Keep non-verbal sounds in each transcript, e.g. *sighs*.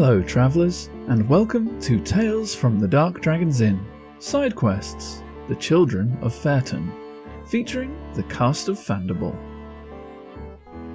Hello, travellers, and welcome to Tales from the Dark Dragon's Inn Side Quests The Children of Fairton, featuring the cast of Fandible.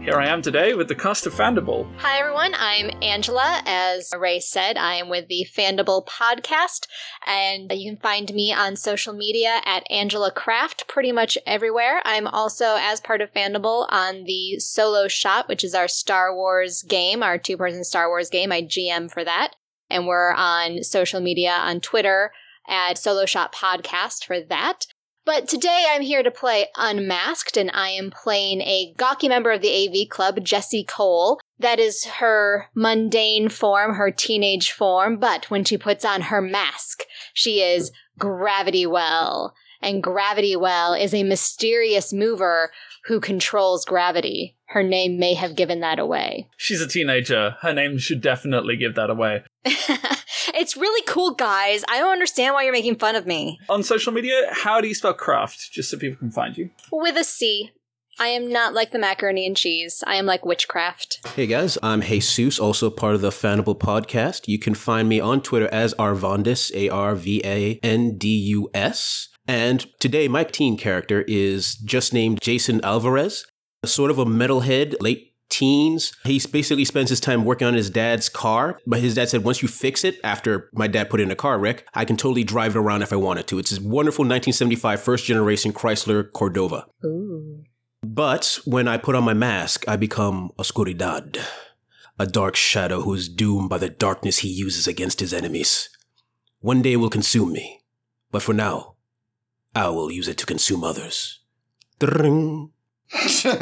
Here I am today with the cast of Fandible. Hi, everyone. I'm Angela. As Ray said, I am with the Fandible podcast, and you can find me on social media at Angela Craft pretty much everywhere. I'm also, as part of Fandible, on the Solo Shot, which is our Star Wars game, our two person Star Wars game. I GM for that. And we're on social media on Twitter at Solo Shot Podcast for that. But today I'm here to play Unmasked, and I am playing a gawky member of the AV Club, Jessie Cole. That is her mundane form, her teenage form, but when she puts on her mask, she is Gravity Well. And Gravity Well is a mysterious mover who controls gravity. Her name may have given that away. She's a teenager. Her name should definitely give that away. *laughs* it's really cool, guys. I don't understand why you're making fun of me. On social media, how do you spell craft? Just so people can find you. With a C. I am not like the macaroni and cheese. I am like witchcraft. Hey guys, I'm Jesus, also part of the Fandible podcast. You can find me on Twitter as Arvandus, A R V A N D U S. And today, my teen character is just named Jason Alvarez, sort of a metalhead, late teens. He basically spends his time working on his dad's car, but his dad said, once you fix it, after my dad put in a car wreck, I can totally drive it around if I wanted to. It's this wonderful 1975 first generation Chrysler Cordoba. Ooh. But when I put on my mask, I become Oscuridad, a dark shadow who is doomed by the darkness he uses against his enemies. One day it will consume me, but for now, I will use it to consume others. Dring. *laughs* Jesus,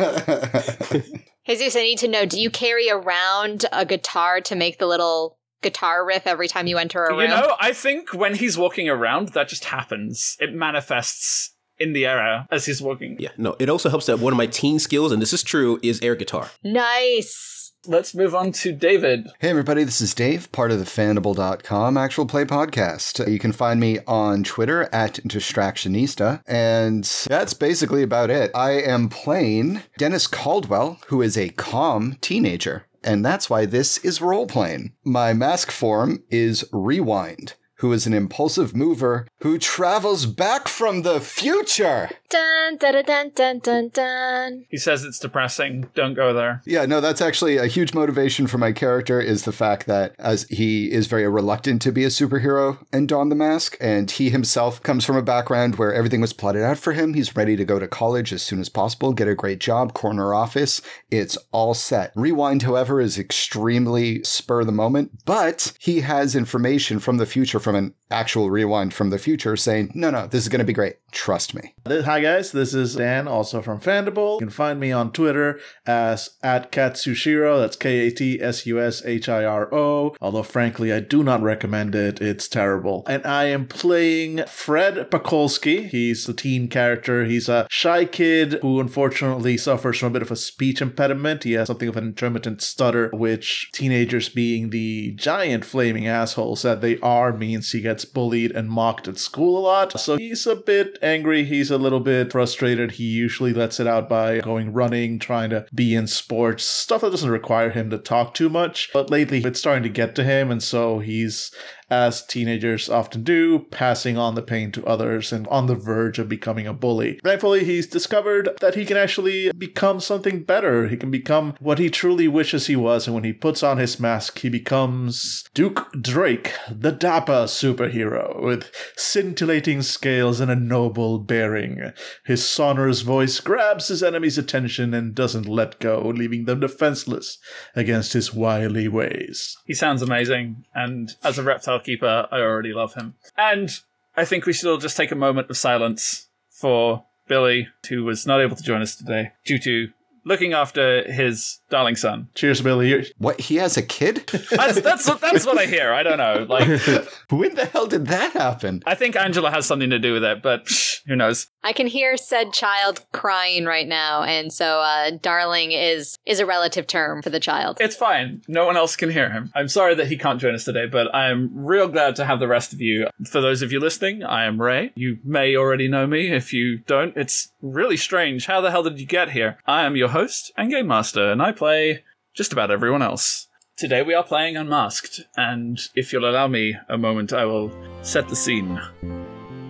I need to know do you carry around a guitar to make the little guitar riff every time you enter a room? You know, I think when he's walking around, that just happens. It manifests in the air as he's walking. Yeah, no, it also helps that one of my teen skills, and this is true, is air guitar. Nice. Let's move on to David. Hey, everybody, this is Dave, part of the Fandible.com actual play podcast. You can find me on Twitter at Distractionista, and that's basically about it. I am playing Dennis Caldwell, who is a calm teenager, and that's why this is role playing. My mask form is Rewind who is an impulsive mover who travels back from the future. Dun, dun, dun, dun, dun, dun. He says it's depressing. Don't go there. Yeah, no, that's actually a huge motivation for my character is the fact that as he is very reluctant to be a superhero and don the mask, and he himself comes from a background where everything was plotted out for him. He's ready to go to college as soon as possible, get a great job, corner office. It's all set. Rewind, however, is extremely spur of the moment, but he has information from the future from an actual rewind from the future saying, no, no, this is going to be great. Trust me. Hi, guys. This is Dan, also from Fandible. You can find me on Twitter as at Katsushiro. That's K A T S U S H I R O. Although, frankly, I do not recommend it. It's terrible. And I am playing Fred Pakolsky. He's the teen character. He's a shy kid who unfortunately suffers from a bit of a speech impediment. He has something of an intermittent stutter, which teenagers being the giant flaming assholes that they are means he gets bullied and mocked at school a lot. So he's a bit angry. He's a little bit frustrated. He usually lets it out by going running, trying to be in sports, stuff that doesn't require him to talk too much. But lately it's starting to get to him. And so he's as teenagers often do, passing on the pain to others and on the verge of becoming a bully. Thankfully, he's discovered that he can actually become something better. He can become what he truly wishes he was, and when he puts on his mask, he becomes Duke Drake, the dapper superhero, with scintillating scales and a noble bearing. His sonorous voice grabs his enemy's attention and doesn't let go, leaving them defenseless against his wily ways. He sounds amazing, and as a reptile keeper, I already love him. And I think we should all just take a moment of silence for Billy, who was not able to join us today due to looking after his darling son. Cheers, Billy. You're- What? He has a kid? *laughs* That's that's that's what I hear. I don't know. Like *laughs* when the hell did that happen? I think Angela has something to do with it, but psh, who knows? I can hear said child crying right now, and so uh, darling is is a relative term for the child. It's fine. No one else can hear him. I'm sorry that he can't join us today, but I'm real glad to have the rest of you. For those of you listening, I am Ray. You may already know me. If you don't, it's really strange. How the hell did you get here? I am your host and game master, and I play just about everyone else. Today we are playing Unmasked, and if you'll allow me a moment, I will set the scene.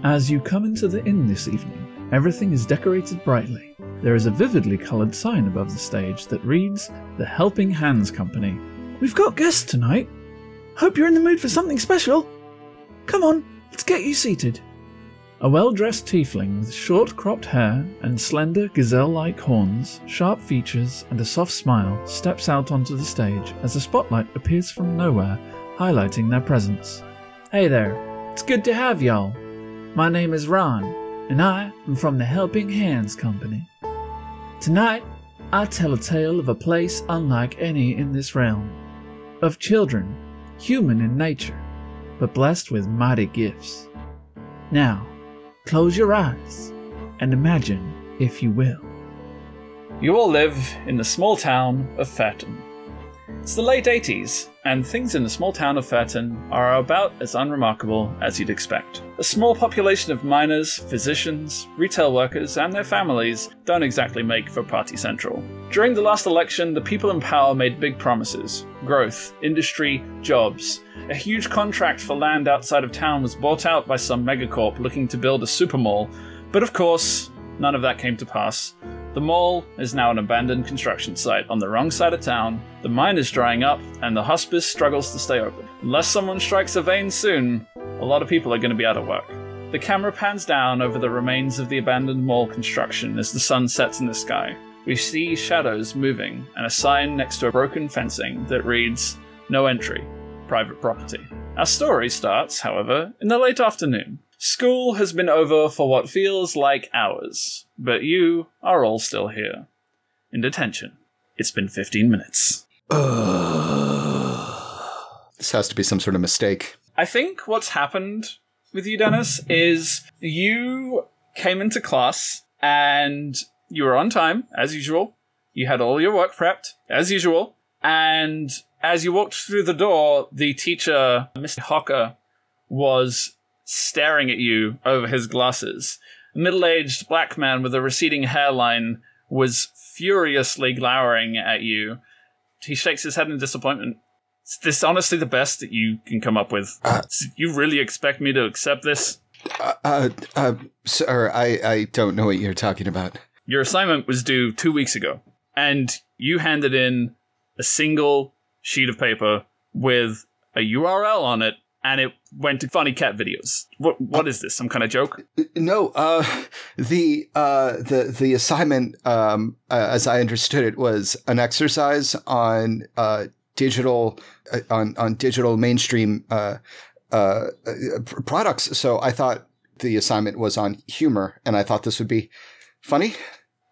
As you come into the inn this evening, everything is decorated brightly. There is a vividly coloured sign above the stage that reads The Helping Hands Company. We've got guests tonight. Hope you're in the mood for something special. Come on, let's get you seated. A well dressed tiefling with short cropped hair and slender gazelle like horns, sharp features, and a soft smile steps out onto the stage as a spotlight appears from nowhere, highlighting their presence. Hey there, it's good to have y'all. My name is Ron, and I am from the Helping Hands Company. Tonight, I tell a tale of a place unlike any in this realm. Of children, human in nature, but blessed with mighty gifts. Now, close your eyes and imagine, if you will. You all live in the small town of Fairton. It's the late 80s, and things in the small town of Fairton are about as unremarkable as you'd expect. A small population of miners, physicians, retail workers, and their families don't exactly make for Party Central. During the last election, the people in power made big promises growth, industry, jobs. A huge contract for land outside of town was bought out by some megacorp looking to build a super mall, but of course, none of that came to pass. The mall is now an abandoned construction site on the wrong side of town, the mine is drying up, and the hospice struggles to stay open. Unless someone strikes a vein soon, a lot of people are going to be out of work. The camera pans down over the remains of the abandoned mall construction as the sun sets in the sky. We see shadows moving and a sign next to a broken fencing that reads, No entry, private property. Our story starts, however, in the late afternoon. School has been over for what feels like hours, but you are all still here. In detention. It's been 15 minutes. *sighs* This has to be some sort of mistake. I think what's happened with you, Dennis, is you came into class and you were on time, as usual. You had all your work prepped, as usual. And as you walked through the door, the teacher, Mr. Hocker, was staring at you over his glasses. A middle aged black man with a receding hairline was furiously glowering at you. He shakes his head in disappointment. Is this honestly the best that you can come up with? Uh, you really expect me to accept this? Uh, uh, uh, sir, I, I don't know what you're talking about. Your assignment was due two weeks ago, and you handed in a single sheet of paper with a URL on it, and it went to funny cat videos. What what is this? Some kind of joke? No, uh, the uh, the the assignment, um, uh, as I understood it, was an exercise on uh, digital uh, on on digital mainstream uh, uh, uh, products. So I thought the assignment was on humor, and I thought this would be funny.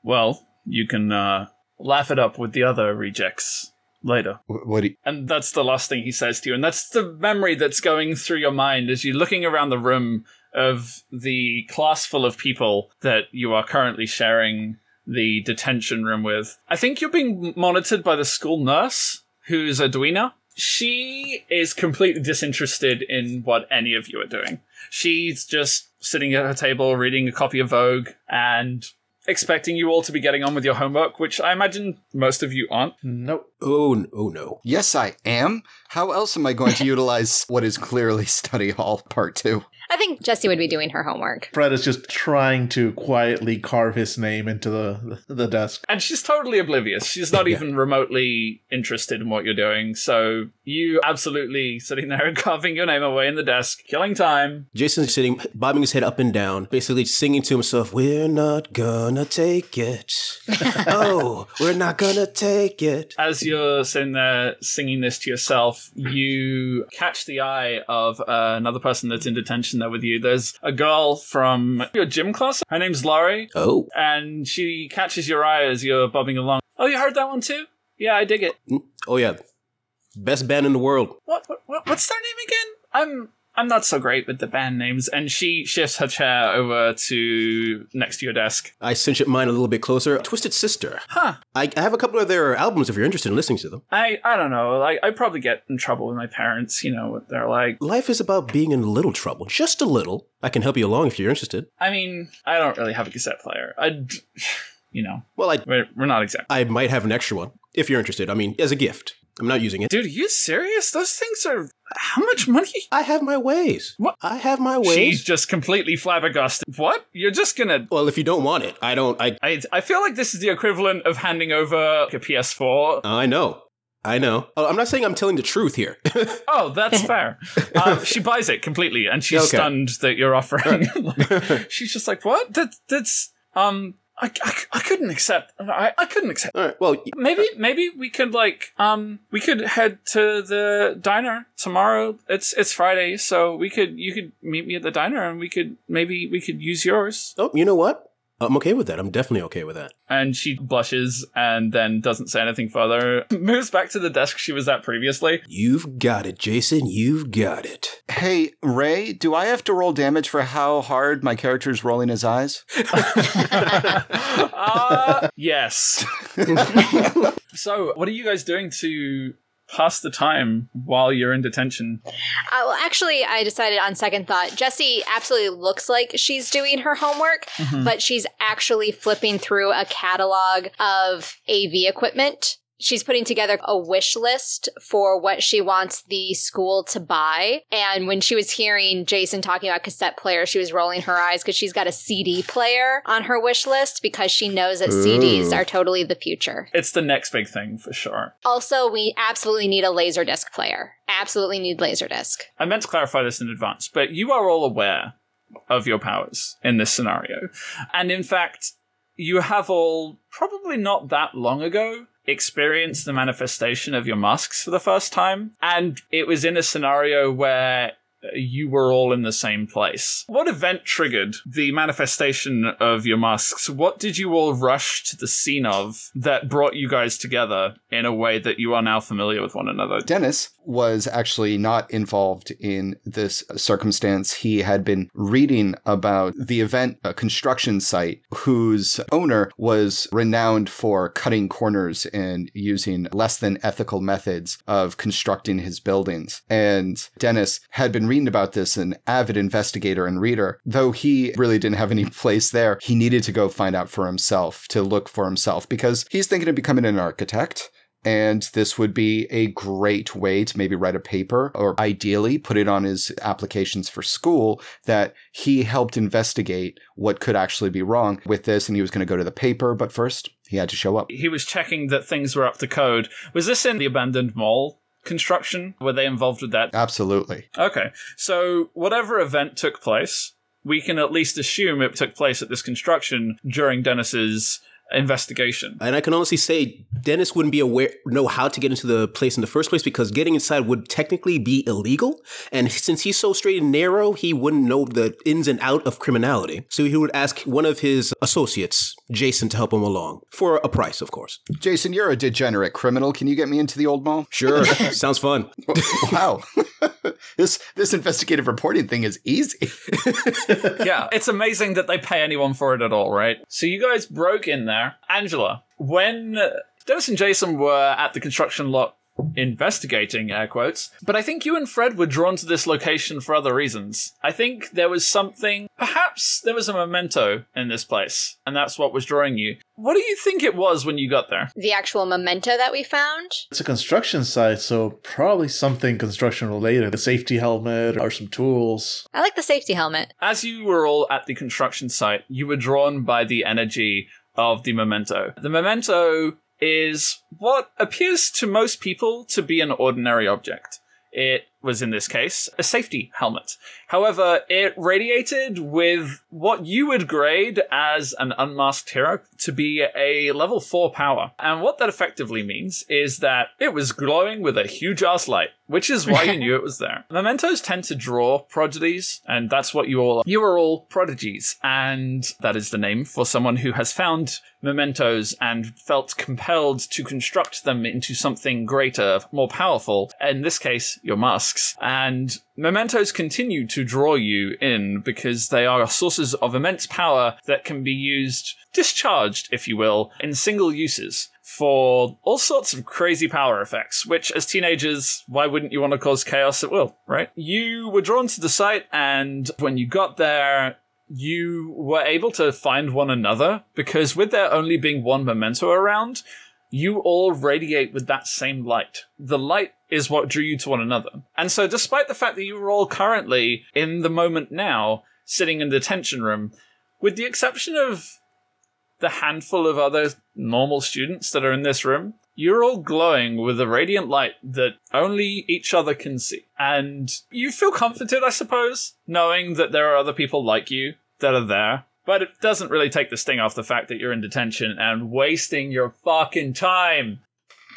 Well, you can uh, laugh it up with the other rejects later. What? Do you, And that's the last thing he says to you. And that's the memory that's going through your mind as you're looking around the room of the class full of people that you are currently sharing the detention room with. I think you're being monitored by the school nurse, who's Edwina. She is completely disinterested in what any of you are doing. She's just sitting at her table reading a copy of Vogue and expecting you all to be getting on with your homework, which I imagine most of you aren't. Nope. Oh, oh no. yes, I am. How else am I going to *laughs* utilize what is clearly study hall part two? I think Jesse would be doing her homework. Fred is just trying to quietly carve his name into the the desk. And she's totally oblivious. She's not even remotely interested in what you're doing. So you absolutely sitting there *laughs* and carving your name away in the desk, killing time. Jason's sitting, bobbing his head up and down, basically singing to himself, We're not gonna take it. *laughs* oh, we're not gonna take it. As you're sitting there singing this to yourself, you catch the eye of uh, another person that's in detention there with you. There's a girl from your gym class. Her name's Laurie, Oh, and she catches your eye as you're bobbing along. Oh, you heard that one too? Yeah, I dig it. Mm. oh yeah. Best band in the world. what, what, what what's their name again? I'm I'm not so great with the band names. And she shifts her chair over to next to your desk. I cinch up mine a little bit closer. Twisted Sister. Huh. I, I have a couple of their albums if you're interested in listening to them. I I don't know. Like I probably get in trouble with my parents. You know, what they're like. Life is about being in a little trouble, just a little. I can help you along if you're interested. I mean, I don't really have a cassette player. I, *sighs* you know, Well, I we're we're not exactly. I might have an extra one if you're interested. I mean, as a gift. I'm not using it. Dude, are you serious? Those things are. How much money? I have my ways. What? I have my ways. She's just completely flabbergasted. What? You're just gonna. Well, if you don't want it, I don't. I. I, I feel like this is the equivalent of handing over a PS4. I know. I know. Oh, I'm not saying I'm telling the truth here. *laughs* Oh, that's fair. *laughs* Uh, she buys it completely, and she's Okay. stunned that you're offering. *laughs* She's just like, "What? That that's um." I, I, I couldn't accept. I, I couldn't accept. All right. Well, Maybe maybe we could like um we could head to the diner tomorrow. It's it's Friday, so we could you could meet me at the diner and we could maybe we could use yours. oh, you know what? I'm okay with that. I'm definitely okay with that. And she blushes and then doesn't say anything further. *laughs* Moves back to the desk she was at previously. You've got it, Jason. You've got it. Hey, Ray, do I have to roll damage for how hard my character's rolling his eyes? *laughs* *laughs* uh, yes. so, what are you guys doing to pass the time while you're in detention? Uh, well, actually, I decided on second thought, Jessie absolutely looks like she's doing her homework, but she's actually flipping through a catalog of AV equipment. She's putting together a wish list for what she wants the school to buy. And when she was hearing Jason talking about cassette players, she was rolling her eyes because she's got a CD player on her wish list because she knows that CDs are totally the future. It's the next big thing for sure. Also, we absolutely need a Laserdisc player. Absolutely need Laserdisc. I meant to clarify this in advance, but you are all aware of your powers in this scenario. And in fact, you have all, probably not that long ago, experienced the manifestation of your masks for the first time. And it was in a scenario where you were all in the same place. What event triggered the manifestation of your masks? What did you all rush to the scene of that brought you guys together in a way that you are now familiar with one another? Dennis was actually not involved in this circumstance. He had been reading about the event, a construction site whose owner was renowned for cutting corners and using less than ethical methods of constructing his buildings. And Dennis had been reading about this, an avid investigator and reader. Though he really didn't have any *laughs* place there, he needed to go find out for himself, to look for himself, because he's thinking of becoming an architect. And this would be a great way to maybe write a paper or ideally put it on his applications for school that he helped investigate what could actually be wrong with this. And he was going to go to the paper, but first he had to show up. he was checking that things were up to code. Was this in the abandoned mall construction? Were they involved with that? Absolutely. Okay. So, whatever event took place, we can at least assume it took place at this construction during Dennis's investigation. And I can honestly say Dennis wouldn't be aware, know how to get into the place in the first place because getting inside would technically be illegal. And since he's so straight and narrow, he wouldn't know the ins and out of criminality. So he would ask one of his associates, Jason, to help him along for a price, of course. Jason, you're a degenerate criminal. Can you get me into the old mall? Sure, *laughs* sounds fun. wow. *laughs* *laughs* this this investigative reporting thing is easy. *laughs* yeah, it's amazing that they pay anyone for it at all, right? So, you guys broke in there. Angela, when Dennis and Jason were at the construction lot investigating air quotes but i think you and fred were drawn to this location for other reasons i think there was something perhaps there was a memento in this place and that's what was drawing you what do you think it was when you got there The actual memento that we found. It's a construction site, so probably something construction related. A safety helmet or some tools. I like the safety helmet. as you were all at the construction site you were drawn by the energy of the memento the memento is what appears to most people to be an ordinary object. It was in this case a safety helmet. However, it radiated with what you would grade as an unmasked hero to be a level 4 power. And what that effectively means is that it was glowing with a huge ass light, which is why you *laughs* knew it was there. Mementos tend to draw prodigies, and that's what you all are. You are all prodigies, and that is the name for someone who has found mementos and felt compelled to construct them into something greater, more powerful. In this case, your masks. And mementos continue to draw you in because they are sources of immense power that can be used, discharged, if you will, in single uses for all sorts of crazy power effects, which as teenagers, why wouldn't you want to cause chaos at will, right? You were drawn to the site, and when you got there, you were able to find one another because with there only being one memento around, you all radiate with that same light. The light is what drew you to one another. And so, despite the fact that you are all currently in the moment now, sitting in the detention room, with the exception of the handful of other normal students that are in this room, you're all glowing with a radiant light that only each other can see. And you feel comforted, I suppose, knowing that there are other people like you that are there. But it doesn't really take the sting off the fact that you're in detention and wasting your fucking time.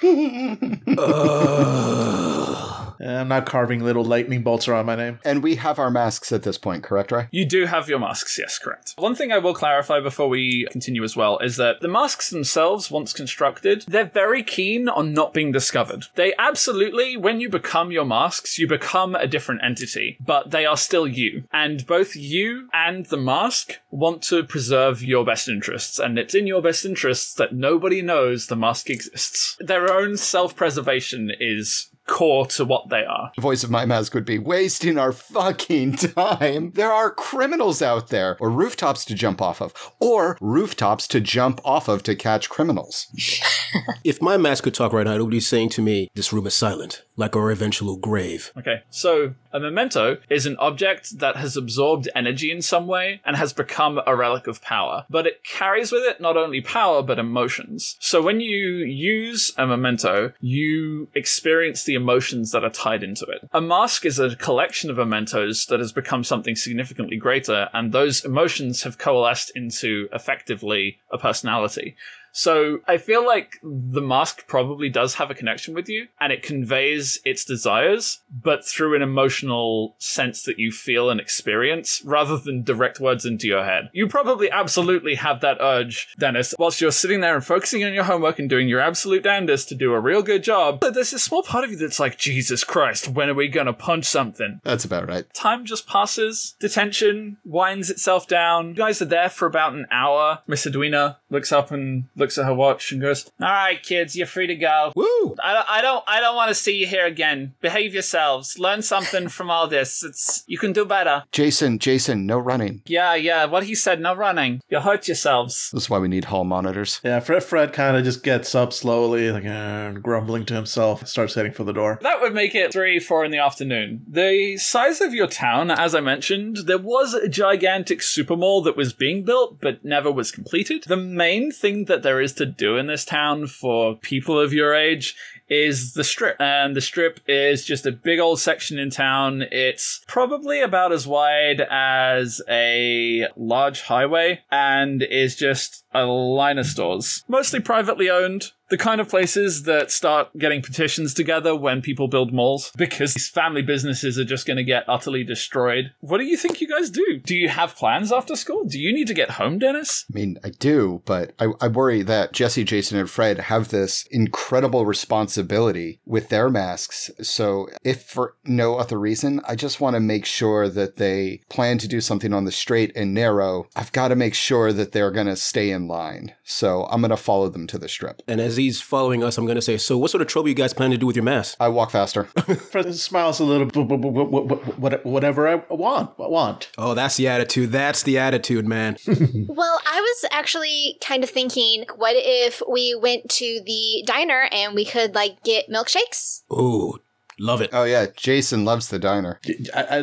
*laughs* uh. Uh, I'm not carving little lightning bolts around my name. And we have our masks at this point, correct, Ray? You do have your masks, yes, correct. One thing I will clarify before we continue as well is that the masks themselves, once constructed, they're very keen on not being discovered. They absolutely, when you become your masks, you become a different entity, but they are still you. And both you and the mask want to preserve your best interests, and it's in your best interests that nobody knows the mask exists. Their own self preservation is core to what they are. The voice of my mask would be wasting our fucking *laughs* time. There are criminals out there, or rooftops to jump off of, or rooftops to jump off of to catch criminals. *laughs* If my mask could talk right now, it would be saying to me, This room is silent, like our eventual grave. Okay, so a memento is an object that has absorbed energy in some way and has become a relic of power, but it carries with it not only power but emotions. So when you use a memento, you experience the emotions that are tied into it. A mask is a collection of mementos that has become something significantly greater, and those emotions have coalesced into effectively a personality. So I feel like the mask probably does have a connection with you and it conveys its desires, but through an emotional sense that you feel and experience rather than direct words into your head. You probably absolutely have that urge, Dennis, whilst you're sitting there and focusing on your homework and doing your absolute damnedest to do a real good job. But there's this small part of you that's like, Jesus Christ, when are we gonna punch something? That's about right. Time just passes. Detention winds itself down. You guys are there for about an hour. Miss Edwina looks up and looks at her watch and goes, "All right, kids, you're free to go. Woo! I don't, I don't, I don't want to see you here again. Behave yourselves. Learn something from all this. It's you can do better. Jason, Jason, no running. Yeah, yeah. What he said. No running. You'll hurt yourselves. That's why we need hall monitors. Yeah, Fred Fred kind of just gets up slowly, like uh, grumbling to himself, starts heading for the door. That would make it three, four in the afternoon. The size of your town, as I mentioned, there was a gigantic super mall that was being built but never was completed. The main thing that there is to do in this town for people of your age is the strip. And the strip is just a big old section in town. It's probably about as wide as a large highway and is just a line of stores. Mostly privately owned. The kind of places that start getting petitions together when people build malls because these family businesses are just going to get utterly destroyed. What do you think you guys do? Do you have plans after school? Do you need to get home, Dennis? I mean, I do, but I, I worry that Jesse, Jason, and Fred have this incredible responsibility with their masks. So, if for no other reason, I just want to make sure that they plan to do something on the straight and narrow. I've got to make sure that they're going to stay in line. So, I'm going to follow them to the strip. And as he's following us, I'm going to say, So, what sort of trouble you guys plan to do with your mask? I walk faster. *laughs* Fred smiles a little, "Wh- wh- wh- wh- wh- whatever I want. I want. Oh, that's the attitude. That's the attitude, man. *laughs* Well, I was actually kind of thinking, what if we went to the diner and we could like get milkshakes? Ooh, love it. oh, yeah. Jason loves the diner. I, I,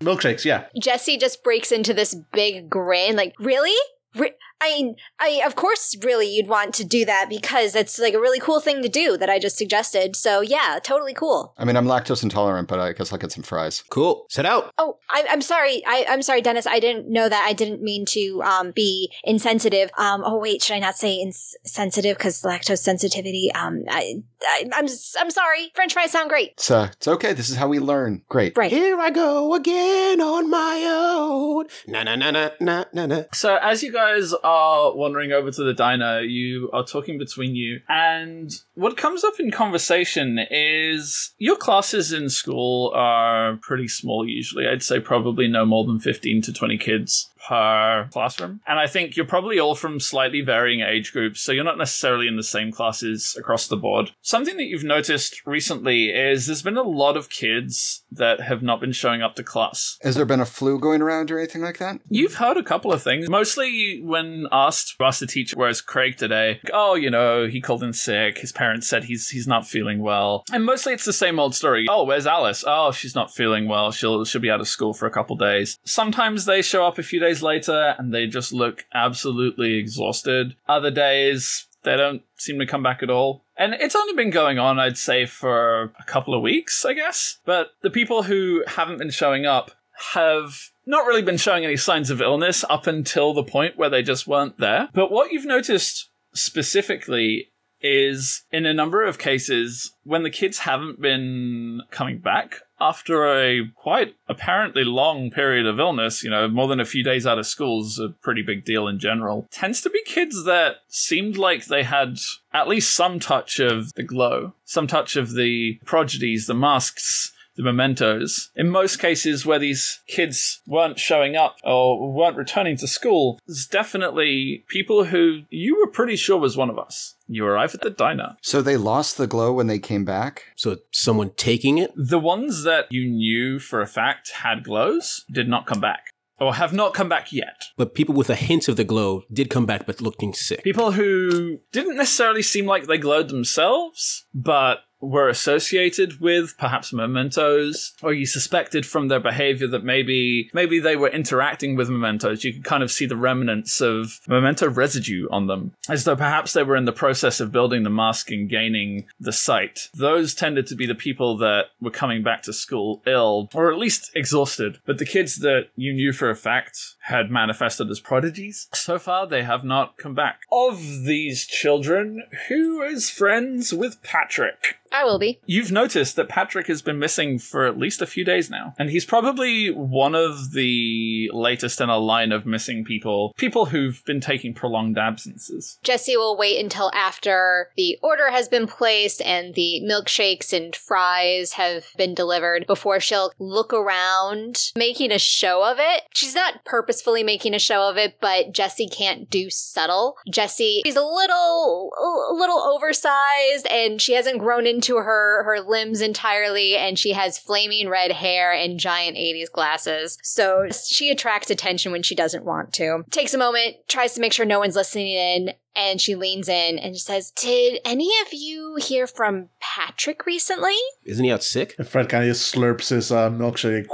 milkshakes, yeah. Jesse just breaks into this big grin, like, really? Re- I mean, I of course, really, you'd want to do that because it's like a really cool thing to do that I just suggested. So yeah, totally cool. I mean, I'm lactose intolerant, but I guess I'll get some fries. Cool. Sit out. Oh, I, I'm sorry. I, I'm sorry, Dennis. I didn't know that. I didn't mean to um, be insensitive. Um, oh wait, should I not say insensitive because lactose sensitivity? Um, I, I, I'm s- I'm sorry. French fries sound great. It's, uh, it's okay. This is how we learn. Great. Right. Here I go again on my own. Na na na na na na na. So, as you guys are wandering over to the diner, you are talking between you, and what comes up in conversation is your classes in school are pretty small usually. I'd say probably no more than 15 to 20 kids per classroom. And I think you're probably all from slightly varying age groups, so you're not necessarily in the same classes across the board. Something that you've noticed recently is there's been a lot of kids that have not been showing up to class. Has there been a flu going around or anything like that? You've heard a couple of things. Mostly when asked, asked the teacher, where's Craig today? Oh, you know, he called in sick. His parents said he's he's not feeling well. And mostly it's the same old story. Oh, where's Alice? Oh, she's not feeling well. She'll she'll be out of school for a couple days. Sometimes they show up a few days later and they just look absolutely exhausted. Other days they don't seem to come back at all. And it's only been going on, I'd say, for a couple of weeks, I guess. But the people who haven't been showing up have not really been showing any signs of illness up until the point where they just weren't there. But what you've noticed specifically is in a number of cases when the kids haven't been coming back after a quite apparently long period of illness, you know, more than a few days out of school is a pretty big deal in general, tends to be kids that seemed like they had at least some touch of the glow, some touch of the prodigies, the masks, the mementos. In most cases where these kids weren't showing up or weren't returning to school, there's definitely people who you were pretty sure was one of us. You arrive at the diner. So they lost the glow when they came back? So someone taking it? The ones that you knew for a fact had glows did not come back. Or have not come back yet. But people with a hint of the glow did come back but looking sick. People who didn't necessarily seem like they glowed themselves, but were associated with perhaps mementos or you suspected from their behavior that maybe maybe they were interacting with mementos. You could kind of see the remnants of memento residue on them as though perhaps they were in the process of building the mask and gaining the sight. Those tended to be the people that were coming back to school ill or at least exhausted. But the kids that you knew for a fact had manifested as prodigies. So far they have not come back. Of these children who is friends with patrick I will be. You've noticed that Patrick has been missing for at least a few days now. And he's probably one of the latest in a line of missing people, people who've been taking prolonged absences. Jesse will wait until after the order has been placed and the milkshakes and fries have been delivered before she'll look around making a show of it. She's not purposefully making a show of it, but Jesse can't do subtle. Jesse she's a little a little oversized and she hasn't grown into her her limbs entirely and she has flaming red hair and giant 80s glasses. So she attracts attention when she doesn't want to. Takes a moment, tries to make sure no one's listening in, and she leans in and says, Did any of you hear from Patrick recently? Isn't he out sick? And Fred kind of just slurps his uh, milkshake.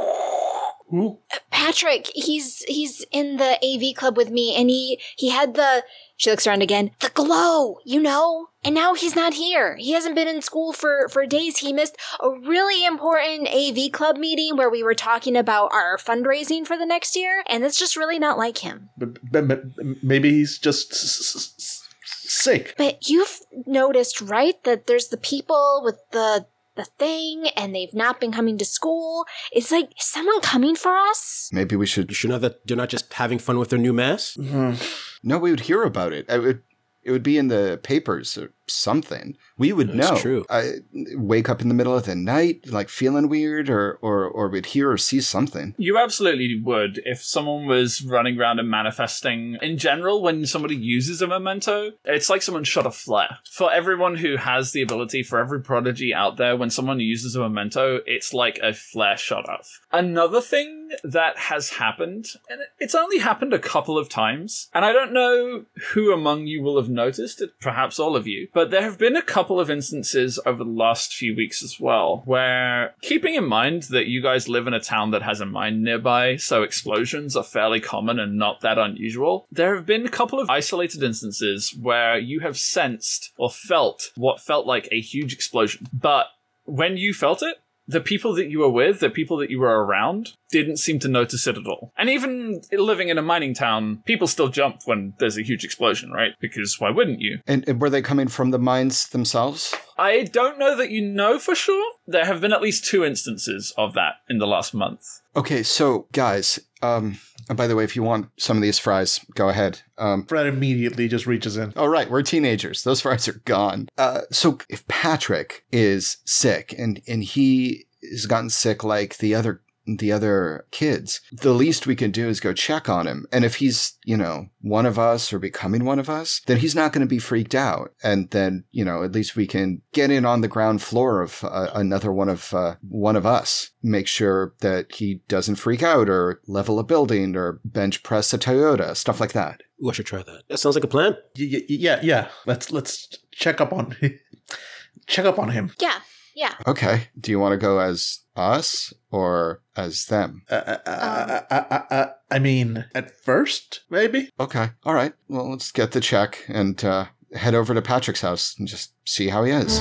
Who? Patrick, he's he's in the AV club with me and he he had the she looks around again. The glow, you know? And now he's not here. He hasn't been in school for, for days. He missed a really important AV club meeting where we were talking about our fundraising for the next year. And it's just really not like him. But, but, but maybe he's just s- s- s- sick. But you've noticed, right, that there's the people with the the thing and they've not been coming to school. It's like, is someone coming for us? Maybe we should. You sure know that they're not just having fun with their new mask? No, we would hear about it. I would. It would be in the papers or something. We would That's know. true. I wake up in the middle of the night, like feeling weird, or or or we'd hear or see something. You absolutely would if someone was running around and manifesting. In general, when somebody uses a memento, it's like someone shot a flare. For everyone who has the ability, for every prodigy out there, when someone uses a memento, it's like a flare shot off. Another thing that has happened, and it's only happened a couple of times, and I don't know who among you will have noticed it, perhaps all of you, but there have been a couple of instances over the last few weeks as well, where keeping in mind that you guys live in a town that has a mine nearby, so explosions are fairly common and not that unusual, there have been a couple of isolated instances where you have sensed or felt what felt like a huge explosion. But when you felt it, the people that you were with, the people that you were around, didn't seem to notice it at all. And even living in a mining town, people still jump when there's a huge explosion, right? Because why wouldn't you? And, and were they coming from the mines themselves? I don't know that you know for sure. There have been at least two instances of that in the last month. Okay, so guys, um, and by the way, if you want some of these fries, go ahead. Um, Fred immediately just reaches in. all right, we're teenagers. Those fries are gone. Uh, so if Patrick is sick and and he has gotten sick like the other the other kids. The least we can do is go check on him. And if he's, you know, one of us or becoming one of us, then he's not going to be freaked out. And then, you know, at least we can get in on the ground floor of uh, another one of uh, one of us. Make sure that he doesn't freak out or level a building or bench press a Toyota, stuff like that. Ooh, I should try that. That sounds like a plan. Y- y- yeah, yeah. Let's let's check up on *laughs* check up on him. Yeah, yeah. Okay. Do you want to go as us or as them? Uh, uh, uh, uh, uh, uh, I mean, at first, maybe. Okay. All right. Well, let's get the check and uh, head over to Patrick's house and just see how he is.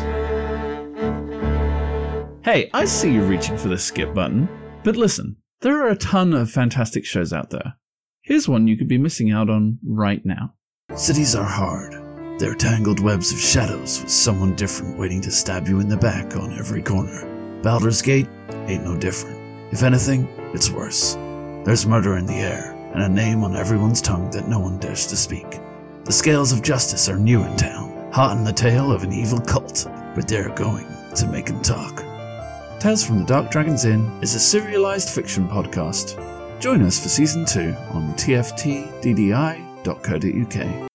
Hey, I see you reaching for the skip button. But listen, there are a ton of fantastic shows out there. Here's one you could be missing out on right now. Cities are hard. They're tangled webs of shadows with someone different waiting to stab you in the back on every corner. Baldur's Gate ain't no different. If anything, it's worse. There's murder in the air, and a name on everyone's tongue that no one dares to speak. The scales of justice are new in town, hot in the tail of an evil cult, but they're going to make 'em talk. Tales from the Dark Dragon's Inn is a serialized fiction podcast. Join us for season 2 on tftddi.co.uk.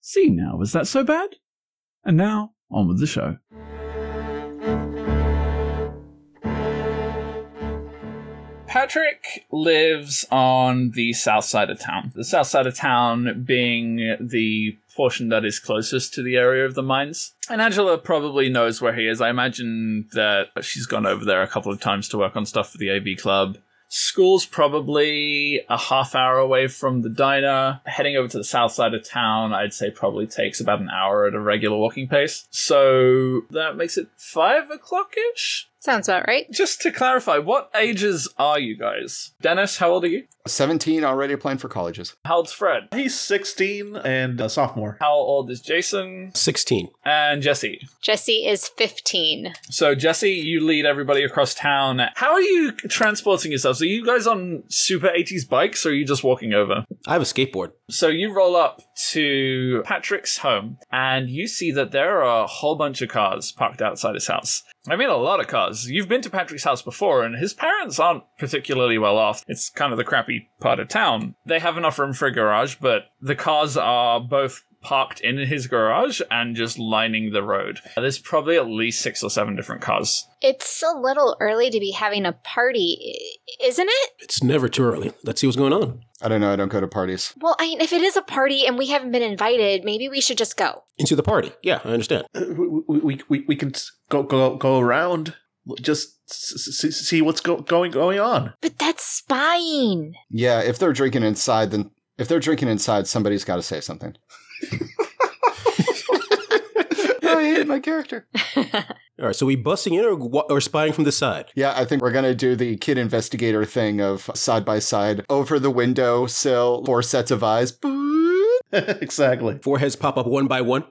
See now, was that so bad? And now, on with the show. Patrick lives on the south side of town. The south side of town being the portion that is closest to the area of the mines. And Angela probably knows where he is. I imagine that she's gone over there a couple of times to work on stuff for the AV Club. School's probably a half hour away from the diner. Heading over to the south side of town, I'd say probably takes about an hour at a regular walking pace. So that makes it five o'clock ish. Sounds about right. Just to clarify, what ages are you guys? Dennis, how old are you? 17 already applying for colleges. How old's Fred? He's 16 and a sophomore. How old is Jason? 16. And Jesse. Jesse is 15. So, Jesse, you lead everybody across town. How are you transporting yourselves? Are you guys on super 80s bikes or are you just walking over? I have a skateboard. So, you roll up to Patrick's home and you see that there are a whole bunch of cars parked outside his house. I mean, a lot of cars. You've been to Patrick's house before, and his parents aren't particularly well off. It's kind of the crappy part of town. They have enough room for a garage, but the cars are both parked in his garage and just lining the road. There's probably at least six or seven different cars. It's a little early to be having a party, isn't it? It's never too early. Let's see what's going on. I don't know. I don't go to parties. Well, I mean, if it is a party and we haven't been invited, maybe we should just go. Into the party. Yeah, I understand. Uh, We, we, we, we can go go go around, just s- s- see what's go, going going on. But that's spying. Yeah, if they're drinking inside, then if they're drinking inside, somebody's got to say something. *laughs* *laughs* Oh, I hate my character. *laughs* All right, so we busting in or, or spying from the side? Yeah, I think we're gonna do the kid investigator thing of side by side over the window sill, four sets of eyes. exactly. Foreheads pop up one by one.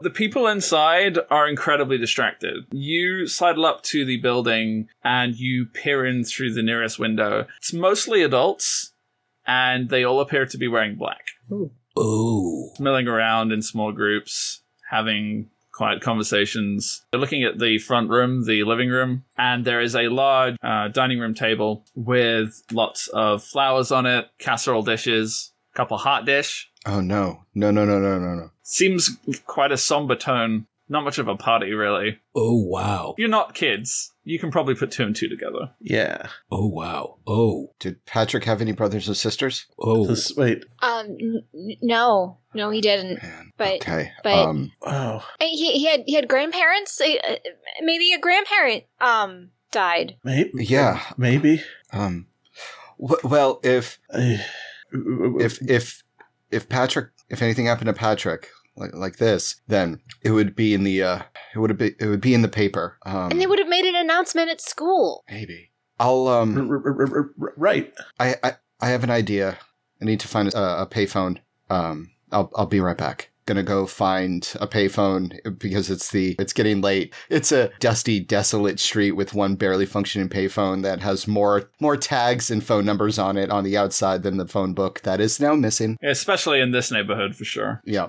The people inside are incredibly distracted. You sidle up to the building and you peer in through the nearest window. It's mostly adults, and they all appear to be wearing black. Oh. milling around in small groups, having quiet conversations. They're looking at the front room, the living room, and there is a large uh, dining room table with lots of flowers on it, casserole dishes, a couple hot dish. Oh no, no, no, no, no, no, no. Seems quite a somber tone. Not much of a party, really. Oh, wow. You're not kids. You can probably put two and two together. Yeah. Oh, wow. Oh. Did Patrick have any brothers or sisters? Oh. This, wait. Um, n- n- no, no, he didn't. Man, But okay. but- um, Oh, he, he had he had grandparents. Uh, uh, maybe a grandparent um died. maybe. yeah. Maybe. Um, w- well, if Uh, if if if Patrick, if anything happened to Patrick like like this, then it would be in the uh, it would be it would be in the paper. Um, And they would have made an announcement at school. maybe. I'll um, r- r- r- r- right. I, I I have an idea. I need to find a, a payphone. Um, I'll I'll be right back. Gonna go find a payphone because it's the it's getting late. It's a dusty, desolate street with one barely functioning payphone that has more more tags and phone numbers on it on the outside than the phone book that is now missing. Especially in this neighborhood, for sure. Yeah.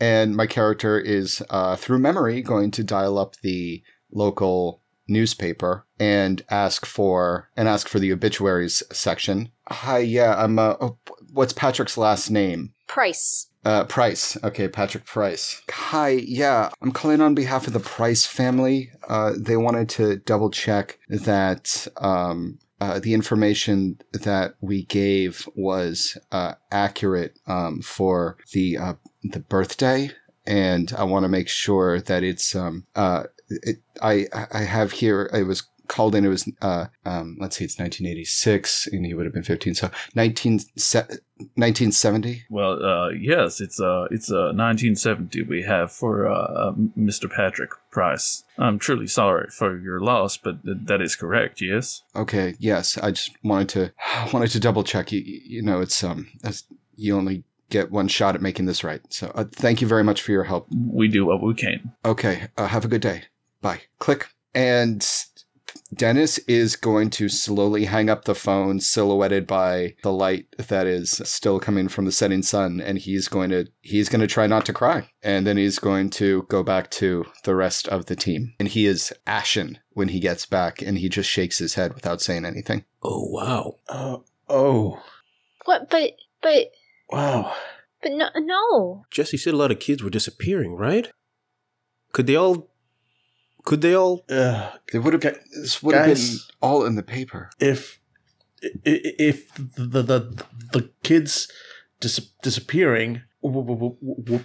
And my character is, uh, through memory, going to dial up the local newspaper and ask for and ask for the obituaries section. Hi, yeah, I'm. Uh, oh, what's Patrick's last name? Price. Uh, Price. Okay, Patrick Price. Hi, yeah, I'm calling on behalf of the Price family. Uh, they wanted to double check that um, uh, the information that we gave was uh, accurate um, for the uh, the birthday, and I want to make sure that it's. Um, uh, it, I I have here. It was called in. It was uh, um, let's see, it's 1986, and he would have been 15. So 19, 1970. Well, uh, yes, it's uh, it's uh, 1970 we have for uh, Mr. Patrick Price. I'm truly sorry for your loss, but th- that is correct. Yes. Okay. Yes, I just wanted to *sighs* wanted to double check. You you know, it's um, it's, you only get one shot at making this right. So uh, thank you very much for your help. We do what we can. Okay. Uh, have a good day. Bye. Click. And Dennis is going to slowly hang up the phone, silhouetted by the light that is still coming from the setting sun, and he's going to he's going to try not to cry, and then he's going to go back to the rest of the team, and he is ashen when he gets back, and he just shakes his head without saying anything. Oh, wow. Uh, oh, What? But but wow. but no no. Jesse said a lot of kids were disappearing, right? Could they all. Could they all. Uh, They would have Gu- this would have been all in the paper. if i- i- if the the the kids dis- disappearing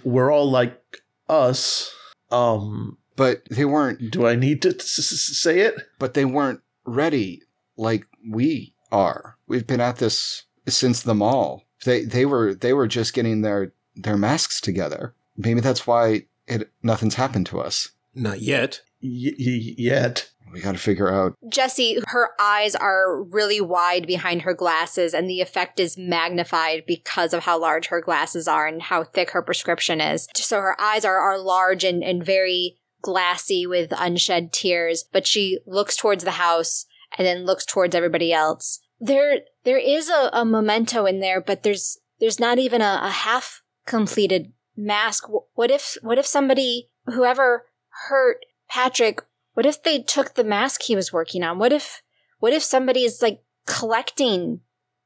were all like us, um, But they weren't. do I need to s- s- say it? But they weren't ready like we are. We've been at this since the mall. They they were they were just getting their their masks together. Maybe that's why it nothing's happened to us. Not yet. Y- y- yet. We got to figure out. Jesse, her eyes are really wide behind her glasses, and the effect is magnified because of how large her glasses are and how thick her prescription is. So her eyes are, are large and, and very glassy with unshed tears, but she looks towards the house and then looks towards everybody else. There there is a, a memento in there, but there's there's not even a, a half completed mask. What if what if somebody whoever hurt Patrick what if they took the mask he was working on? What if what if somebody is like collecting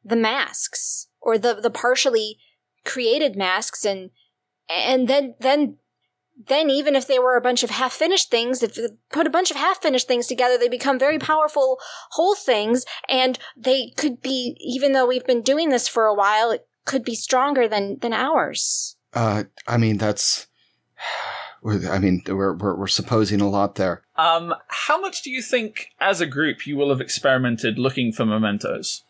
the masks or the the partially created masks and and then then then even if they were a bunch of half finished things, if you put a bunch of half finished things together, they become very powerful whole things and they could be even though we've been doing this for a while, it could be stronger than than ours. Uh, I mean that's. We're- I mean we're, we're we're supposing a lot there. Um, how much do you think, as a group, you will have experimented looking for mementos?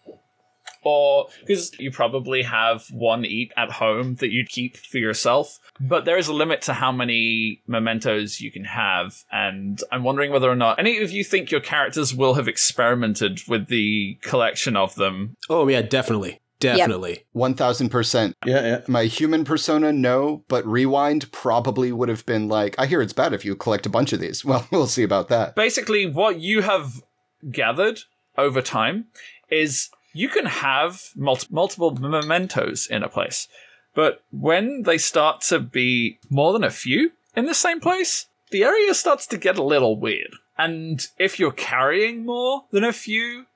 Or because you probably have one eat at home that you'd keep for yourself, but there is a limit to how many mementos you can have, and I'm wondering whether or not any of you think your characters will have experimented with the collection of them. Oh, yeah, definitely. Definitely. One thousand percent. Yeah, yeah. My human persona, no, but rewind probably would have been like, I hear it's bad if you collect a bunch of these. *laughs* Well, we'll see about that. Basically, what you have gathered over time is you can have multi- multiple mementos in a place, but when they start to be more than a few in the same place, the area starts to get a little weird. And if you're carrying more than a few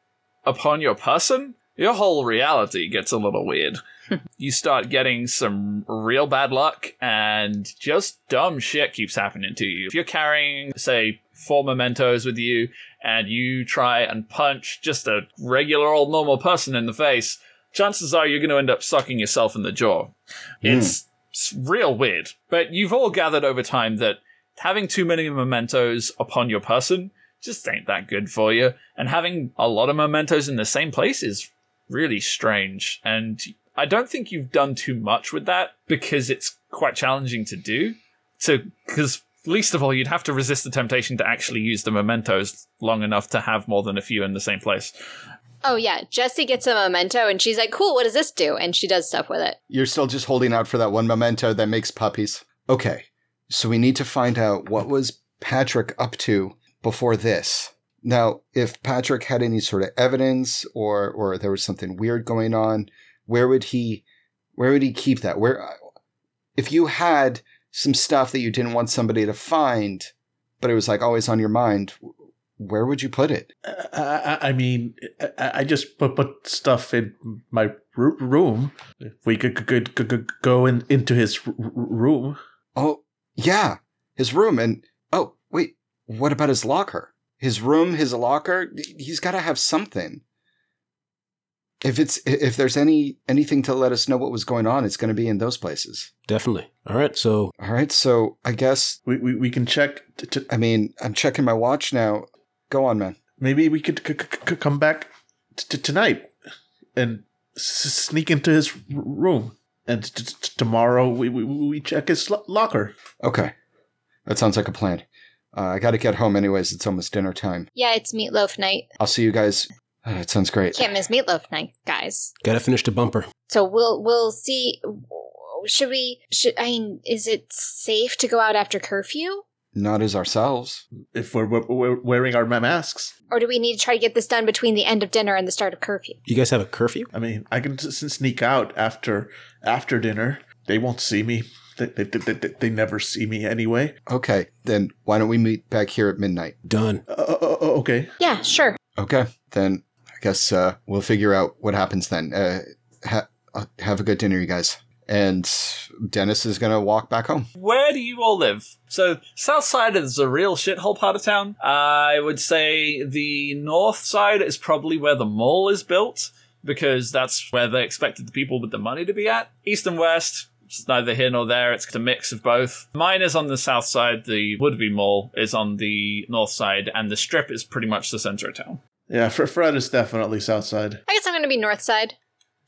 upon your person, your whole reality gets a little weird. *laughs* you start getting some real bad luck, and just dumb shit keeps happening to you. If you're carrying, say, four mementos with you, and you try and punch just a regular old normal person in the face, chances are you're going to end up sucking yourself in the jaw. Hmm. It's, it's real weird. But you've all gathered over time that having too many mementos upon your person just ain't that good for you. And having a lot of mementos in the same place is really strange. And I don't think you've done too much with that because it's quite challenging to do. So, because least of all, you'd have to resist the temptation to actually use the mementos long enough to have more than a few in the same place. Oh yeah, Jessie gets a memento and she's like, "Cool, what does this do?" And she does stuff with it. You're still just holding out for that one memento that makes puppies. Okay, so we need to find out what was Patrick up to before this. Now, if Patrick had any sort of evidence or or there was something weird going on, where would he where would he keep that? Where if you had some stuff that you didn't want somebody to find, but it was like always on your mind, where would you put it? I, I, mean, I, just put, put stuff in my room. If we could, could, could, could go in, into his room. Oh, yeah, his room. And oh, wait, what about his locker? His room, his locker. He's got to have something. If it's if there's any anything to let us know what was going on, it's going to be in those places. Definitely. All right. So All right, so I guess We, we, we can check. T- t- I mean I'm checking my watch now. Go on, man. maybe we could c- c- c- come back t- t- tonight and s- sneak into his r- room. And t- t- tomorrow we, we, we check his lo- locker. Okay, that sounds like a plan. Uh, I got to get home anyways. It's almost dinner time. Yeah, it's meatloaf night. I'll see you guys. Uh, *sighs* it sounds great. Can't miss meatloaf night, guys. gotta finish the bumper. So we'll we'll see. Should we? Should I mean? Is it safe to go out after curfew, Not as ourselves. If we're, we're, we're wearing our masks. or do we need to try to get this done between the end of dinner and the start of curfew? You guys have a curfew? I mean, I can sneak out after after dinner. They won't see me. They, they, they, they, they never see me anyway. Okay, then why don't we meet back here at midnight? Done. Uh, uh, uh, okay. Yeah, sure. Okay, then I guess uh, we'll figure out what happens then. Uh, ha- uh, have a good dinner, you guys. And Dennis is gonna walk back home. Where do you all live? So, south side is a real shithole part of town. I would say the north side is probably where the mall is built, because that's where they expected the people with the money to be at. East and west, it's neither here nor there, it's a mix of both. Mine is on the south side, the Woodby Mall is on the north side, and the strip is pretty much the center of town. Yeah, Fr- Fred is definitely south side. I guess I'm going to be north side,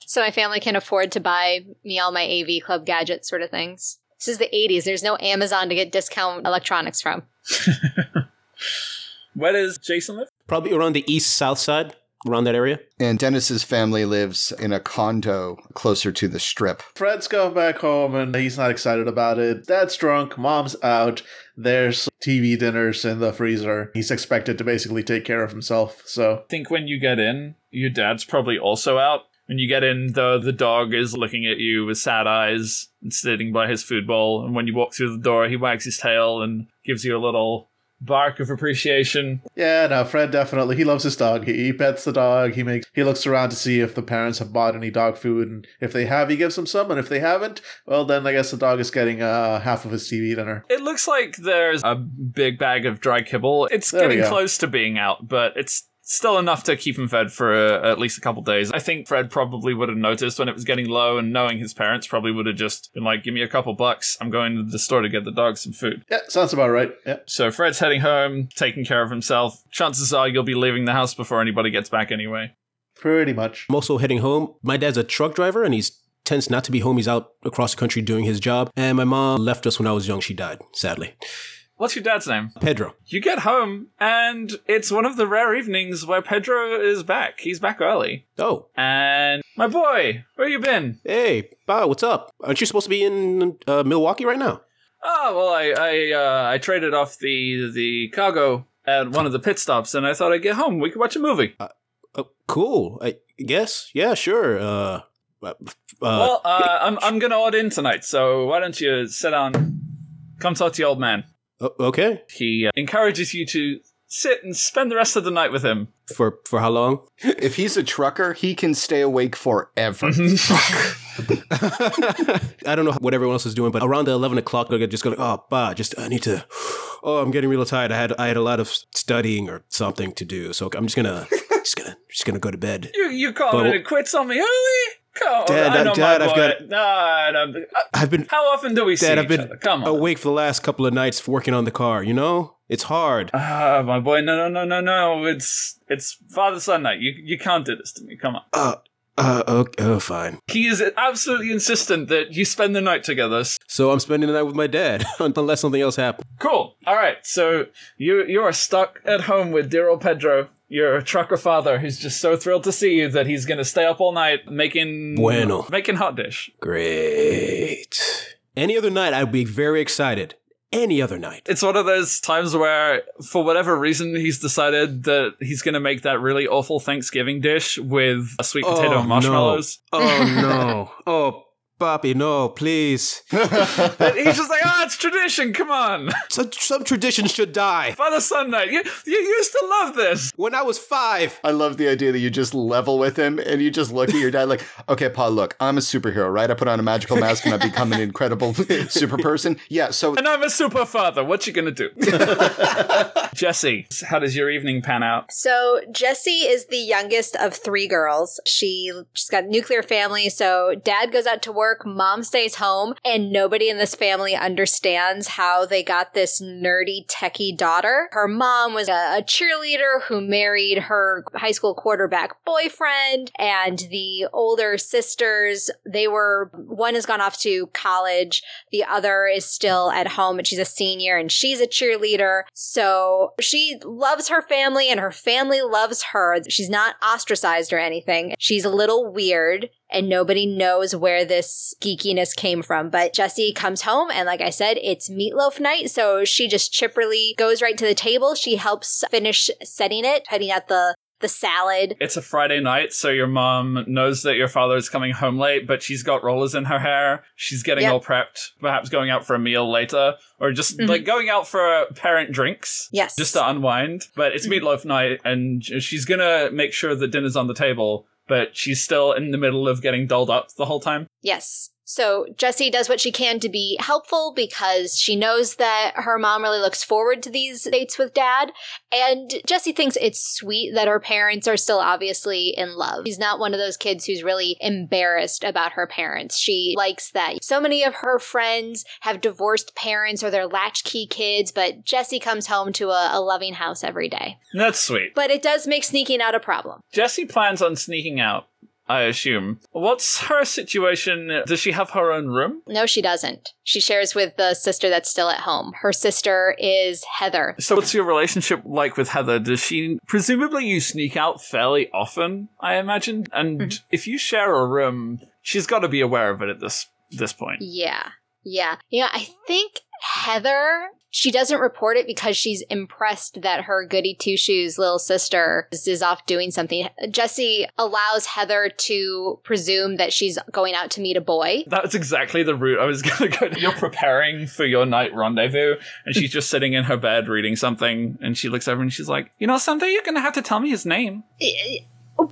so my family can afford to buy me all my AV Club gadgets, sort of things. This is the 80s. There's no Amazon to get discount electronics from. *laughs* Where does Jason live? Probably around the east south side, around that area. And Dennis's family lives in a condo closer to the strip. Fred's going back home and he's not excited about it. Dad's drunk, mom's out. There's TV dinners in the freezer. He's expected to basically take care of himself. So I think when you get in, your dad's probably also out. When you get in, though, the dog is looking at you with sad eyes and sitting by his food bowl. And when you walk through the door, he wags his tail and gives you a little bark of appreciation. yeah, no, Fred definitely he loves his dog. He, he pets the dog. He makes he looks around to see if the parents have bought any dog food, and if they have, he gives them some. And if they haven't, well, then I guess the dog is getting uh, half of his TV dinner. It looks like there's a big bag of dry kibble. It's There getting close to being out, but it's still enough to keep him fed for uh, at least a couple days. I think Fred probably would have noticed when it was getting low, and knowing his parents probably would have just been like, "Give me a couple bucks. I'm going to the store to get the dog some food." Yeah, sounds about right. Yeah. So Fred's heading home, taking care of himself. Chances are you'll be leaving the house before anybody gets back anyway. Pretty much. I'm also heading home. My dad's a truck driver and he's tends not to be home. He's out across the country doing his job. And my mom left us when I was young. She died, sadly. What's your dad's name? Pedro. You get home, and it's one of the rare evenings where Pedro is back. He's back early. Oh, And my boy, where you been? hey, Bob, what's up? Aren't you supposed to be in uh, Milwaukee right now? Oh well, I I uh, I traded off the the cargo at one of the pit stops, and I thought I'd get home. We could watch a movie. Oh, cool. I guess. Yeah, sure. Uh, uh, well, uh, I'm I'm gonna order in tonight, so why don't you sit down? Come talk to your old man. O- okay. He uh, encourages you to sit and spend the rest of the night with him. For for how long? If he's a trucker, he can stay awake forever. *laughs* *laughs* I don't know what everyone else is doing, but around the eleven o'clock, I just go like, oh, bah, just I need to. Oh, I'm getting real tired. I had I had a lot of studying or something to do, so I'm just gonna *laughs* just gonna just gonna go to bed. You you calling But- it quits on me early? Come on, Dad, I Dad, I've got- Nah, uh, I've been how often do we see I've each been other? Come on. awake for the last couple of nights working on the car. You know, it's hard. Ah, my boy, no, no, no, no, no. It's it's father son night. You you can't do this to me. Come on. Uh, uh, okay, oh, fine. He is absolutely insistent that you spend the night together. So I'm spending the night with my dad, *laughs* unless something else happens. Cool. All right. So you you are stuck at home with dear old Pedro, your trucker father, who's just so thrilled to see you that he's going to stay up all night making Bueno. making hot dish. Great. Any other night, I'd be very excited. Any other night. It's one of those times where, for whatever reason, he's decided that he's going to make that really awful Thanksgiving dish with a sweet potato Oh, and marshmallows. Oh *laughs* no. Oh, Bobby, no, please. *laughs* And he's just like, ah, it's tradition. Come on, *laughs* some, some traditions should die. Father Son Night. You you used to love this. When I was five, I love the idea that you just level with him and you just look at your dad like, *laughs* okay, Pa, look, I'm a superhero, right? I put on a magical mask and I become an incredible super person. Yeah, so And I'm a super father. What you gonna do? Jesse, how does your evening pan out? So Jesse is the youngest of three girls. She she's got a nuclear family, so dad goes out to work, mom stays home, and nobody in this family understands how they got this nerdy techie daughter. Her mom was a, a cheerleader who married her high school quarterback boyfriend, and the older sisters, they were one has gone off to college, the other is still at home and she's a senior and she's a cheerleader. So she loves her family and her family loves her. She's not ostracized or anything. She's a little weird and nobody knows where this geekiness came from. But Jesse comes home and like I said, it's meatloaf night. So she just chipperly goes right to the table. She helps finish setting it, putting out the the salad. It's a Friday night, so your mom knows that your father is coming home late, but she's got rollers in her hair. She's getting Yep. all prepped, perhaps going out for a meal later, or just Mhm. like going out for parent drinks. Yes. Just to unwind. But it's meatloaf night, and she's gonna make sure that dinner's on the table, but she's still in the middle of getting dolled up the whole time. Yes. So Jessie does what she can to be helpful because she knows that her mom really looks forward to these dates with dad. And Jessie thinks it's sweet that her parents are still obviously in love. She's not one of those kids who's really embarrassed about her parents. She likes that so many of her friends have divorced parents or they're latchkey kids, but Jessie comes home to a, a loving house every day. That's sweet. But it does make sneaking out a problem. Jessie plans on sneaking out, I assume. What's her situation? Does she have her own room? No, she doesn't. She shares with the sister that's still at home. Her sister is Heather. So, what's your relationship like with Heather? Does she presumably you sneak out fairly often? I imagine, and Mhm. if you share a room, she's got to be aware of it at this this point. Yeah. Yeah. Yeah. I think Heather, she doesn't report it because she's impressed that her goody two shoes little sister is, off doing something. Jesse allows Heather to presume that she's going out to meet a boy. That's exactly the route I was *laughs* going to go. You're preparing for your night rendezvous, and she's just sitting in her bed reading something, and she looks over and she's like, "You know, someday you're going to have to tell me his name."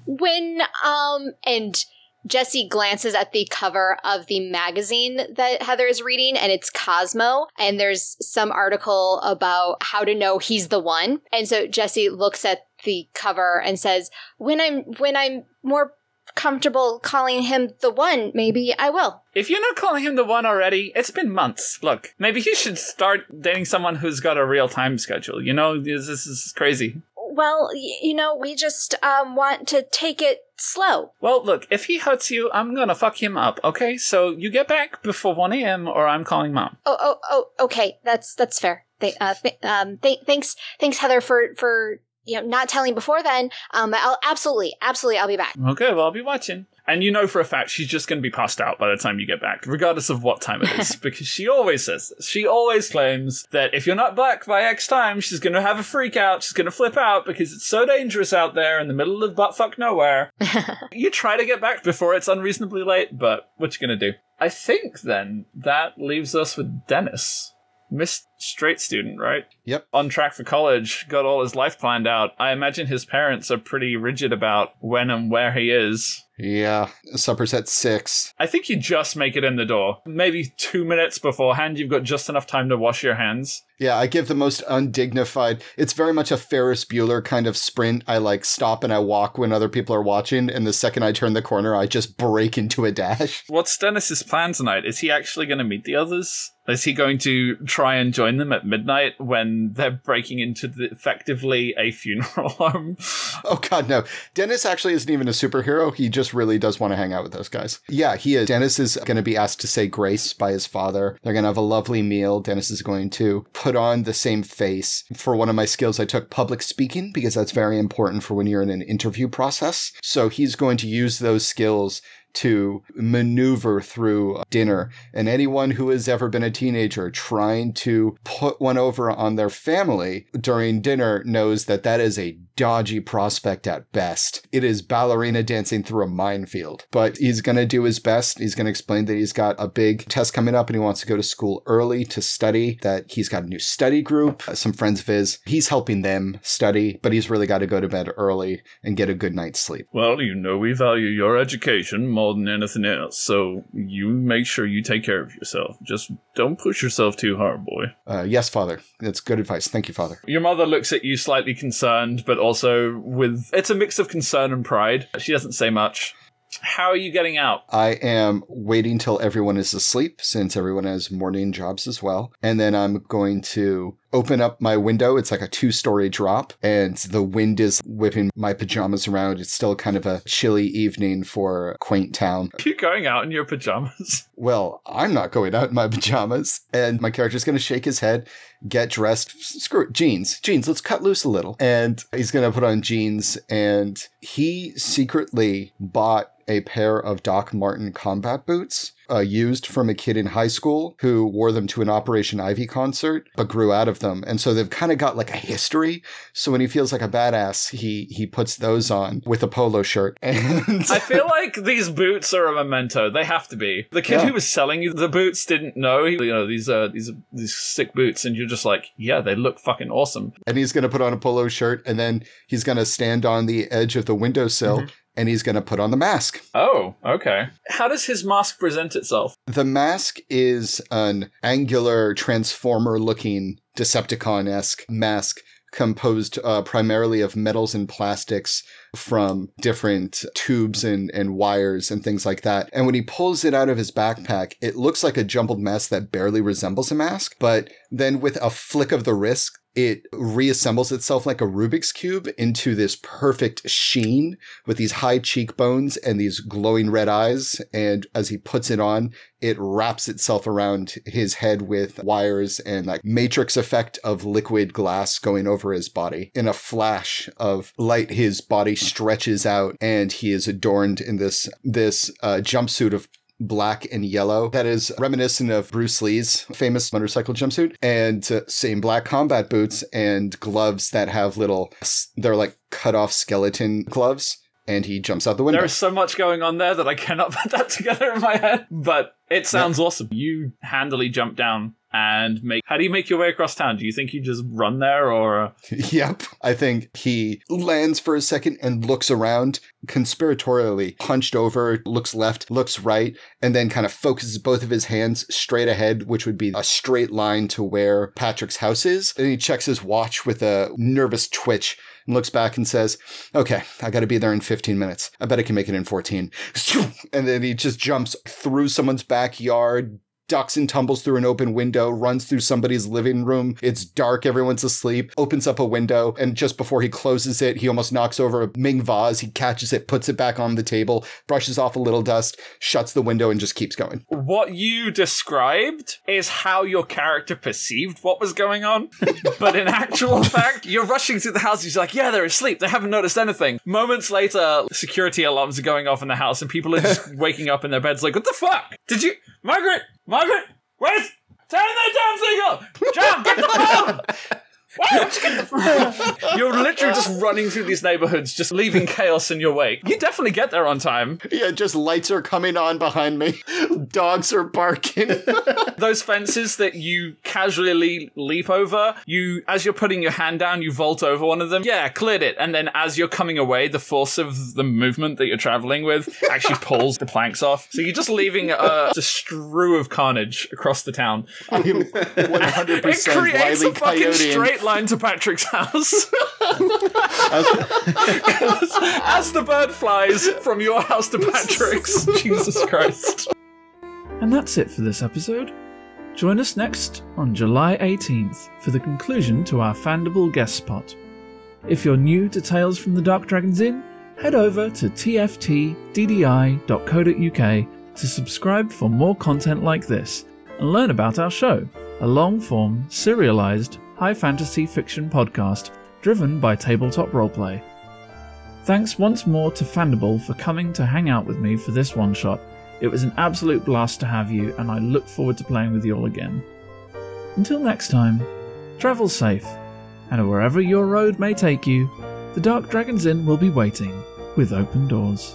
When, um, and Jesse glances at the cover of the magazine that Heather is reading, and it's Cosmo. And there's some article about how to know he's the one. And so Jesse looks at the cover and says, "When I'm when I'm more comfortable calling him the one, maybe I will." If you're not calling him the one already, it's been months. Look, maybe you should start dating someone who's got a real time schedule. You know, this, this is crazy. Well, y- you know, we just um, want to take it slow. Well, look, if he hurts you, I'm gonna fuck him up, okay? So you get back before 1 a.m. or I'm calling mom. Oh, oh, oh. Okay, that's that's fair. Th- uh, th- um, th- thanks, thanks, Heather, for for you know not telling before then. Um, I'll absolutely, absolutely, I'll be back. Okay, well, I'll be watching. And you know for a fact she's just gonna be passed out by the time you get back, regardless of what time it is, *laughs* because she always says this. She always claims that if you're not back by X time, she's gonna have a freak out, she's gonna flip out because it's so dangerous out there in the middle of buttfuck nowhere. *laughs* you try to get back before it's unreasonably late, but what you gonna do? I think then that leaves us with Dennis. Miss straight student, right? Yep. On track for college, got all his life planned out. I imagine his parents are pretty rigid about when and where he is. Yeah, supper's at six. I think you just make it in the door. Maybe two minutes beforehand, you've got just enough time to wash your hands. Yeah, I give the most undignified. It's very much a Ferris Bueller kind of sprint. I like stop and I walk when other people are watching, and the second I turn the corner, I just break into a dash. What's Dennis's plan tonight? Is he actually going to meet the others? Is he going to try and join them at midnight when they're breaking into the, effectively a funeral *laughs* home? Oh god, no. Dennis actually isn't even a superhero. He just really does want to hang out with those guys. Yeah, he is. Dennis is going to be asked to say grace by his father. They're going to have a lovely meal. Dennis is going to put on the same face. For one of my skills, I took public speaking because that's very important for when you're in an interview process. So he's going to use those skills to maneuver through dinner. And anyone who has ever been a teenager trying to put one over on their family during dinner knows that that is a dodgy prospect at best. It is ballerina dancing through a minefield, but he's going to do his best. He's going to explain that he's got a big test coming up and he wants to go to school early to study, that he's got a new study group, uh, some friends of his. He's helping them study, but he's really got to go to bed early and get a good night's sleep. Well, you know we value your education more than anything else, so you make sure you take care of yourself. Just don't push yourself too hard, boy. Uh, yes, Father. That's good advice. Thank you, Father. Your mother looks at you slightly concerned, but also with. It's a mix of concern and pride. She doesn't say much. How are you getting out? I am waiting till everyone is asleep since everyone has morning jobs as well. And then I'm going to open up my window. It's like a two story drop and the wind is whipping my pajamas around. It's still kind of a chilly evening for quaint town. *laughs* Are you going out in your pajamas? *laughs* Well, I'm not going out in my pajamas. And my character's going to shake his head, get dressed. Screw it. Jeans. Jeans. Let's cut loose a little. And he's going to put on jeans. And he secretly bought a pair of Doc Marten combat boots. Uh, used from a kid in high school who wore them to an Operation Ivy concert, but grew out of them, and so they've kind of got like a history. So when he feels like a badass, he he puts those on with a polo shirt. *laughs* And I feel like these boots are a memento. They have to be. The kid Yeah. who was selling you the boots didn't know. He, you know these uh these these sick boots, and you're just like, yeah, they look fucking awesome. and he's going to put on a polo shirt and then he's going to stand on the edge of the windowsill and he's going to put on the mask. Oh, okay. How does his mask present itself? The mask is an angular transformer looking Decepticon esque mask composed uh, primarily of metals and plastics from different tubes and, and wires and things like that. And when he pulls it out of his backpack, it looks like a jumbled mess that barely resembles a mask. But then with a flick of the wrist, it reassembles itself like a Rubik's Cube into this perfect sheen with these high cheekbones and these glowing red eyes. And as he puts it on, it wraps itself around his head with wires and like matrix effect of liquid glass going over his body. In a flash of light, his body stretches out and he is adorned in this, this uh, jumpsuit of black and yellow that is reminiscent of Bruce Lee's famous motorcycle jumpsuit and uh, same black combat boots and gloves that have little they're like cut off skeleton gloves and he jumps out the window. There is so much going on there that I cannot *laughs* put that together in my head. But it sounds awesome. You handily jump down and make. How do you make your way across town? Do you think you just run there, or uh, *laughs* Yep. I think he lands for a second and looks around, conspiratorially hunched over, looks left, looks right, and then kind of focuses both of his hands straight ahead, which would be a straight line to where Patrick's house is. And he checks his watch with a nervous twitch and looks back and says, Okay, I gotta be there in 15 minutes. I bet I can make it in 14. *laughs* And then he just jumps through someone's backyard, ducks and tumbles through an open window, runs through somebody's living room. It's dark, everyone's asleep, opens up a window, and just before he closes it, he almost knocks over a Ming vase. He catches it, puts it back on the table, brushes off a little dust, shuts the window, and just keeps going. what you described is how your character perceived what was going on. *laughs* but in actual fact, you're rushing through the house. He's like, "Yeah, they're asleep. They haven't noticed anything." Moments later, security alarms are going off in the house, and people are just *laughs* waking up in their beds, like, "What the fuck? Did you, Margaret? Margaret? Where's turn that damn thing up? John, get the phone." *laughs* Why don't you get the phone? You're literally just running through these neighborhoods, just leaving chaos in your wake. You definitely get there on time. Yeah, just lights are coming on behind me. *laughs* Dogs are barking. *laughs* those fences that you casually leap over, you as you're putting your hand down, you vault over one of them. Yeah, cleared it. And then as you're coming away, the force of the movement that you're traveling with actually pulls the planks off. So you're just leaving a, a strew of carnage across the town. I'm *laughs* 100% It creates a fucking Coyote. straight line to Patrick's house. *laughs* As the bird flies from your house to Patrick's. *laughs* Jesus Christ. And that's it for this episode. Join us next on July 18th for the conclusion to our Fandible guest spot. If you're new to Tales from the Dark Dragon's Inn, head over to tftddi.co.uk to subscribe for more content like this and learn about our show, a long form, serialized, high fantasy fiction podcast driven by tabletop roleplay. Thanks once more to Fandible for coming to hang out with me for this one shot. It was an absolute blast to have you, and I look forward to playing with you all again. Until next time, travel safe, and wherever your road may take you, the the Dark Dragon's Inn will be waiting with open doors.